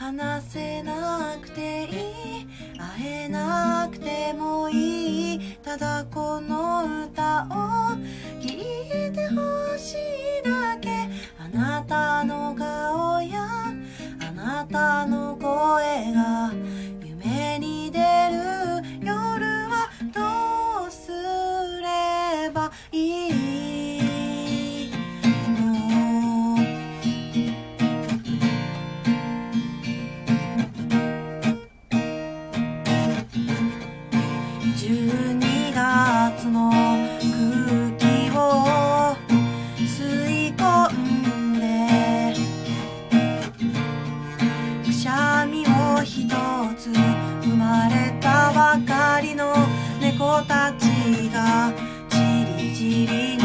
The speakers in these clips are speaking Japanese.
話せなくていい。会えなくてもいい。ただこの歌を聴いてほしいだけ。あなたの顔やあなたのたちがじりじり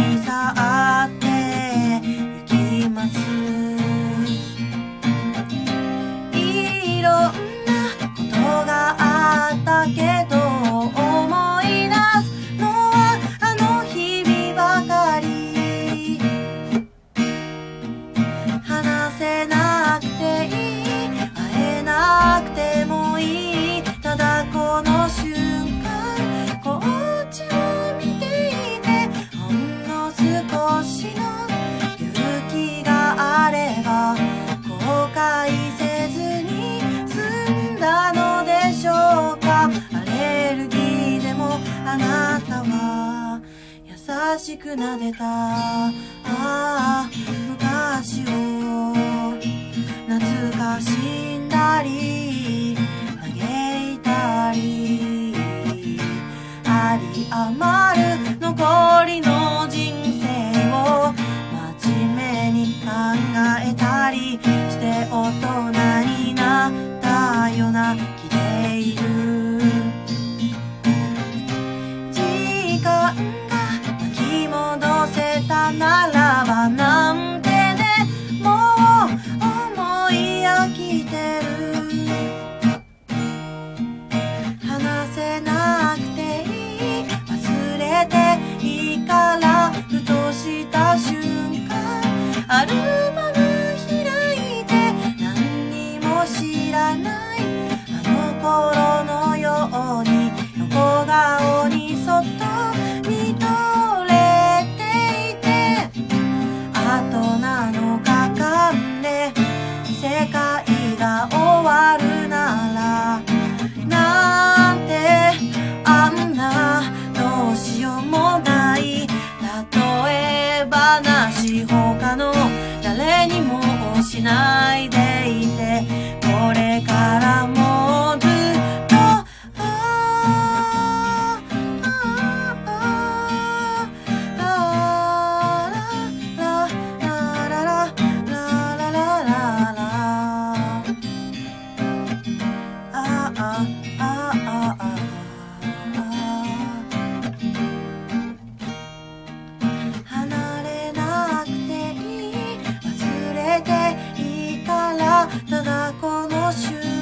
しく撫でた。ああ昔を懐かしんだり嘆いたり。あり余る残りの人生を真面目に考えたりして大人になったような気話他の誰にもしないでいてこれからも caution.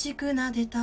しく撫でた。